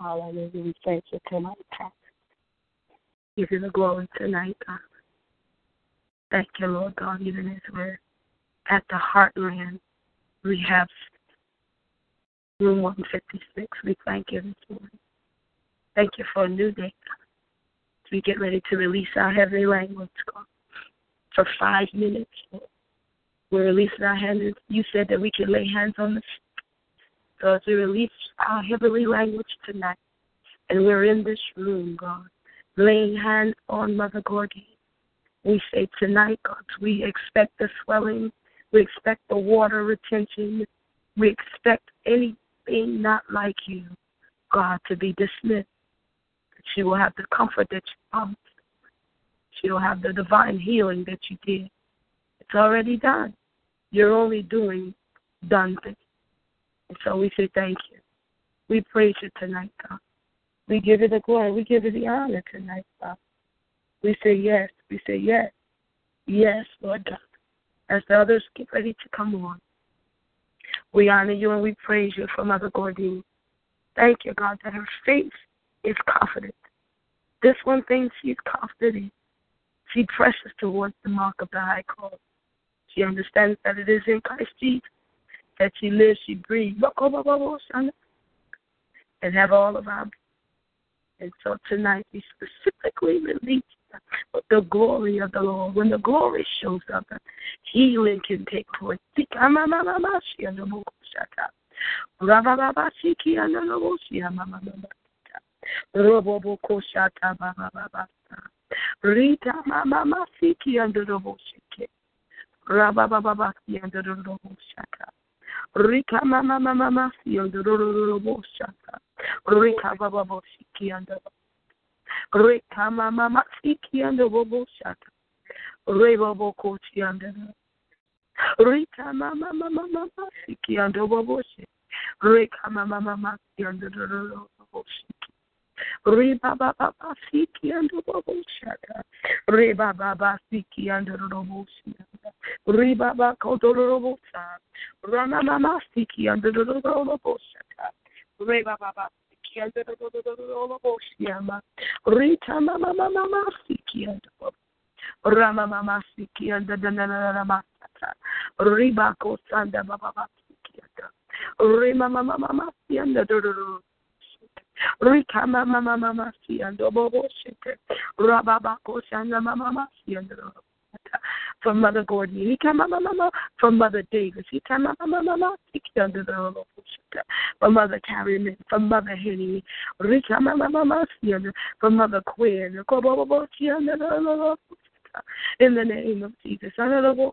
Hallelujah. We thank you tonight, God. Give you the glory tonight, God. Thank you, Lord God, even as we're at the heartland rehab room 156. We thank you this morning. Thank you for a new day, God. We get ready to release our heavenly language, God, for five minutes. We're releasing our hands. You said that we could lay hands on the so as we release our heavenly language tonight, and we're in this room, God, laying hands on Mother Gordy, we say tonight, God, we expect the swelling, we expect the water retention, we expect anything not like you, God, to be dismissed. She will have the comfort that you promised. She will have the divine healing that you did. It's already done. You're only doing done things. So we say thank you. We praise you tonight, God. We give you the glory. We give you the honor tonight, God. We say yes. We say yes. Yes, Lord God. As the others get ready to come on, we honor you and we praise you for Mother Gordine. Thank you, God, that her faith is confident. This one thing she's confident in. She presses towards the mark of the high call. She understands that it is in Christ Jesus that she lives, she breathes, oh, oh, oh, and have all of our. And so tonight we specifically release the glory of the Lord. When the glory shows up, healing can take place. Rita mama the the. Rika mama mama masi under the bushaka. Rika baba bushiki under Rika mama masiki under the bushaka. Reba bokochi under Rika mama mama mama siki under the bushike. Rika mama mama masi under the bushike. Reba baba siki and robo shaka. Reba baba siki and robo shaka. Reba baba kodorobo sa. Rama mama siki and robo shaka. Reba baba siki and robo shaka. Rita mama mama siki and Rama mama siki and the nana masaka. Reba ko sanda baba siki and Rema mama mama and the Rika mama mama masi and bobo shite. Rababa koshana mama masi and from Mother Gordon, he came mama mama from Mother Davis, he came mama mama mama under the from Mother Carrie, from Mother Henny, Rika mama mama from Mother Quinn, in the name of Jesus. Rababa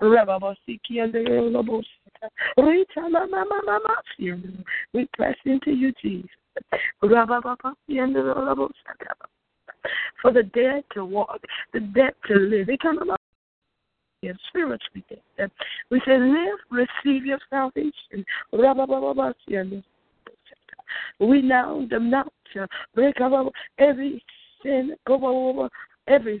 We press into you, Jesus. For the dead to walk, the dead to live. They come about and spiritually dead. We say, live, receive your salvation. We now denounce every sin, every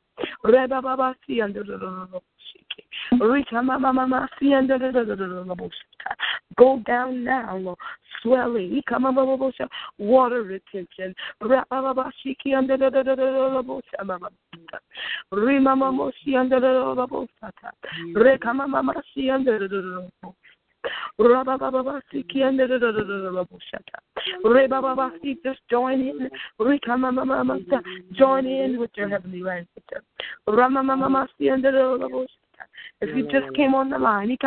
The robo si under. The robo shata. Rebaba si under the Go down now, swelling, water retention. Rababashiki under the Rima moshi under the Rekama mamashi under the just join in. Join in with your heavenly language. If you just came on the line, he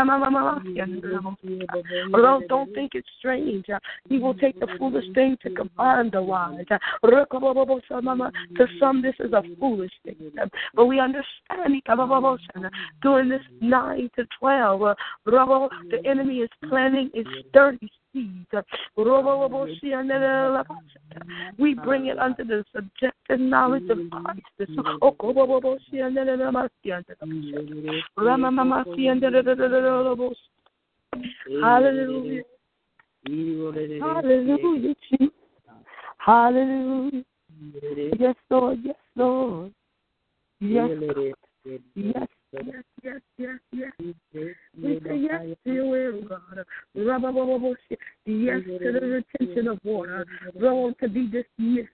although don't think it's strange, uh, he will take the foolish thing to combine the wise. Uh, to some, this is a foolish thing, uh, but we understand during this nine to twelve, the enemy is planning its dirty We bring it under the subjective knowledge of Christ. Hallelujah. Hallelujah, Hallelujah. Yes, Lord. Yes, Lord. Yes, yes, yes, yes, yes, yes. We say yes to your will, God. Yes to the retention of water. To be dismissed.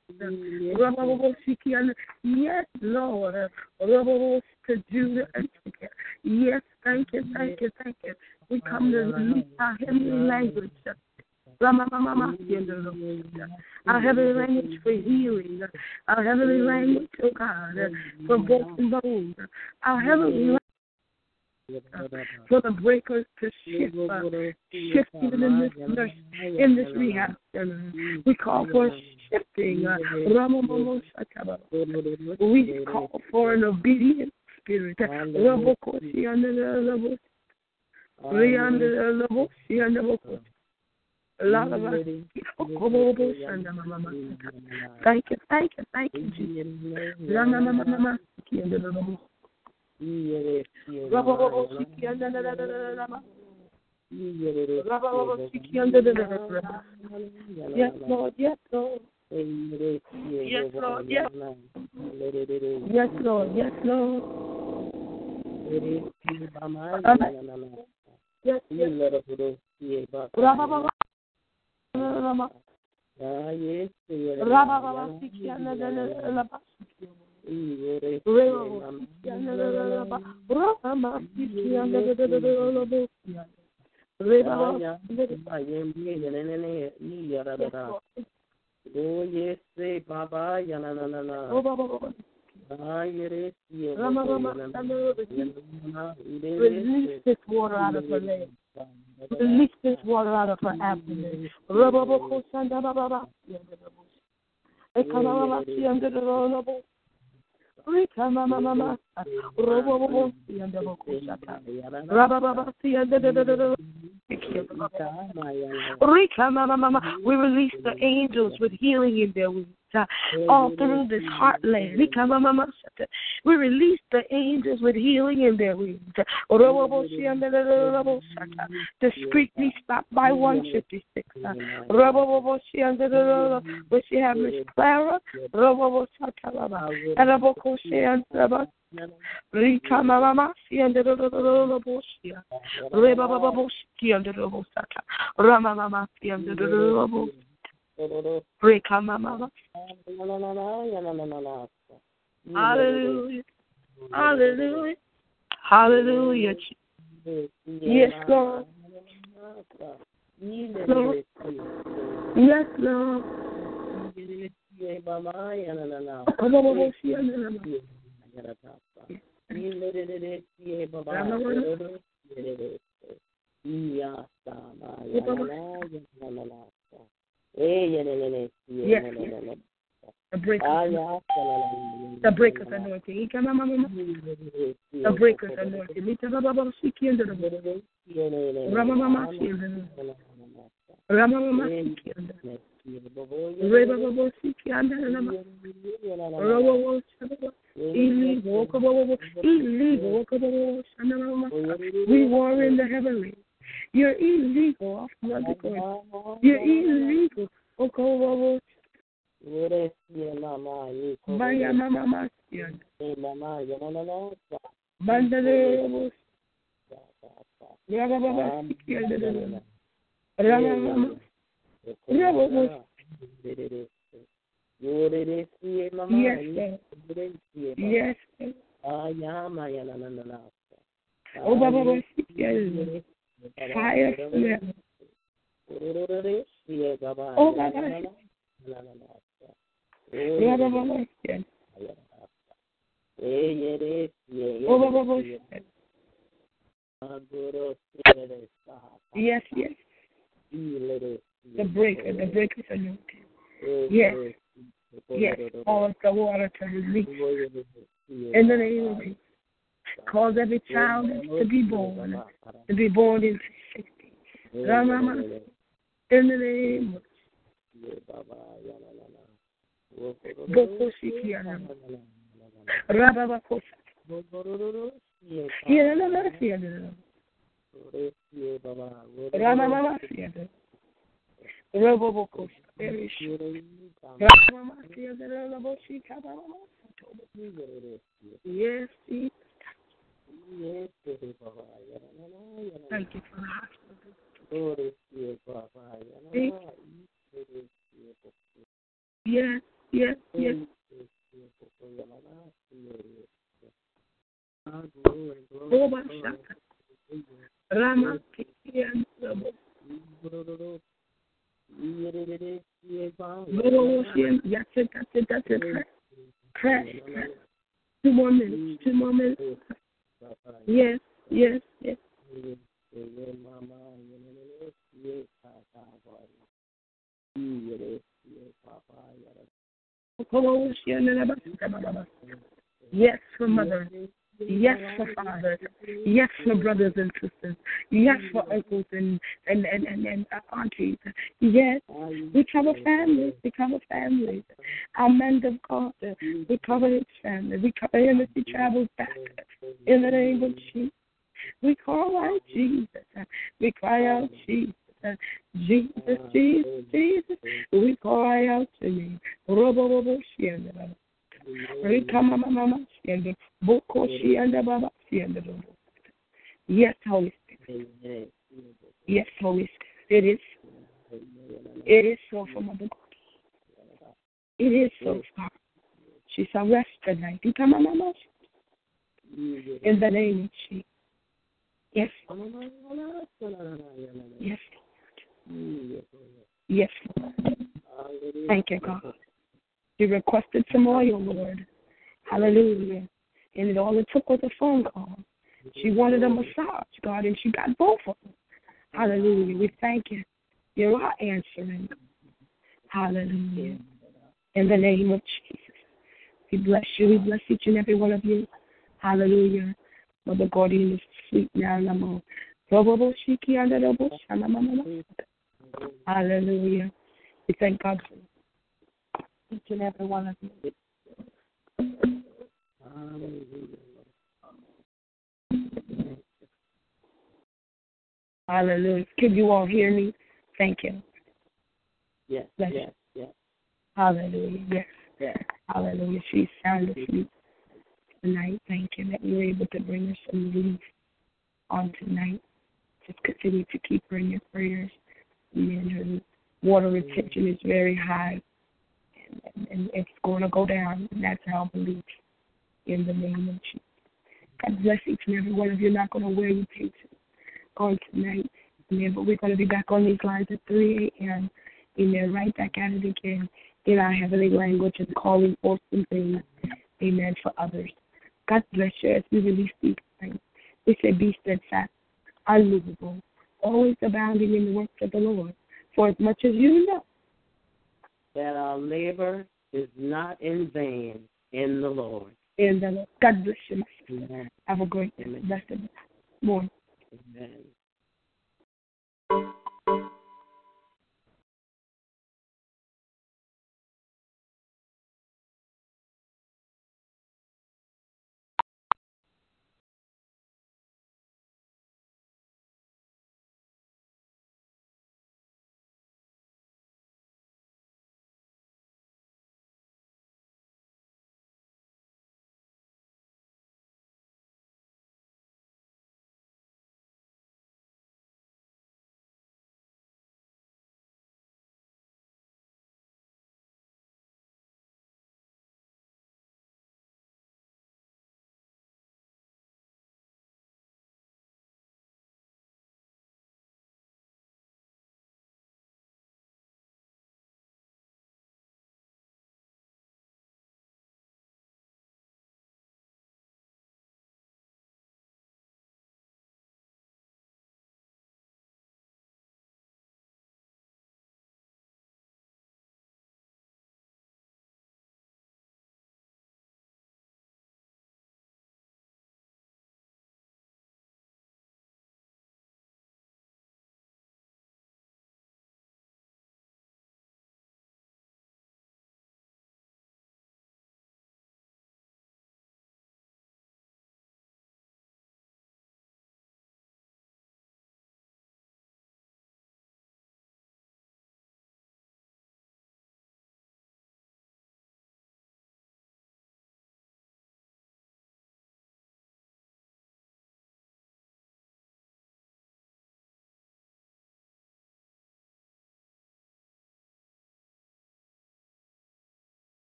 Yes, Lord. To do the Yes, thank you, thank you, thank you. We come to release our heavenly language. Our heavenly language for healing. Our heavenly language, oh God, for broken bones. Our heavenly language for the breakers to shift, uh, shift even in this nurse, in this rehab center. We call for shifting. Uh, we call for an obedient spirit. Thank you, thank you, thank you, Jesus. Yes, Lord, yes, Lord. Yes, Lord, yes. Yes, Lord, yes, Lord. Yes. Oh yes, Baba. Oh Baba. Release this water out of her leg. Release this water out of her abdomen. We release the angels with healing in their wings. Uh, all through this heartland. We release the angels with healing in their wings. Discreetly stop by 156. Where she have Miss Clara. Rama mama Hallelujah. Hallelujah. Hallelujah. Yes, Lord. Lord. Yes, Lord. Yes. The breaker's the breaker's anointing. The breaker's anointing. Ramamama Ramamama. We war in the heavenly. You're illegal. You're illegal. Mama. Bandale. Rama mama sikian. Rama mama. Rama mama. Yes, sir. Yes, sir. Oh, Baba, killed it already There are mama Here wow wow There is mama I yes. Smell. Oh, Baba. Yeah, Baba, yes. Oh, Baba, yes. Yes, yes. The breaker, the breaker's anointing. Yes. Yes, cause the water to release. In the name of Jesus. Cause every child to be born, to be born into safety. Ramama, in the name of Bokoshiki Rababakosa. Ramama, Robobokos. Very sure. Yes, Jesus. Thank you for the hospital. Yes, yes, yes. Rama Yes, that's it, that's it. Press, press. Two more minutes, two more minutes. Yes, yes, yes. Yes, for mother. Yes, for fathers. Yes, for brothers and sisters. Yes, for mm. uncles and and and and, and aunties. Yes, we cover families. We cover families. Our men of God. Mm. We cover his family. We cover him as he travels back. In the name of mm. Jesus, we call out Jesus. We cry out Jesus. Jesus, Jesus, Jesus. We cry out to you. Robo, robo, mama. Boko shianda baba. Yes, Holy Spirit. Yes, Holy Spirit. It is. It is so Mother God. It is so far. She shall rest tonight. In the name of Jesus. Yes. Yes, Lord. Yes, Lord. Thank you, God. She requested some oil, Lord. Hallelujah. And all it took was a phone call. She wanted a massage, God, and she got both of them. Hallelujah. We thank you. You are answering. Hallelujah. In the name of Jesus. We bless you. We bless each and every one of you. Hallelujah. Mother Gordian is asleep now. Hallelujah. We thank God. For each and every one of you. Hallelujah. Can you all hear me? Thank you. Yes, Bless yes, yes, Hallelujah. Yes. yes. Hallelujah. She's sound asleep tonight. Thank you that you were able to bring her some relief on tonight. Just continue to keep her in your prayers. And her water retention is very high. And, and, and it's going to go down. And that's how our belief in the name of Jesus. God bless each and every one of you. Not going to wear you patience on tonight. Amen. But we're going to be back on these lines at 3 a.m. Amen. Right back at it again in our heavenly language and calling forth some things. Amen. For others. God bless you as we release these things. We say, Be steadfast, unmovable, always abounding in the works of the Lord. For as much as you know That our labor is not in vain in the Lord. in the Lord. God bless you. Amen. Have a great Amen. blessed morning. Amen.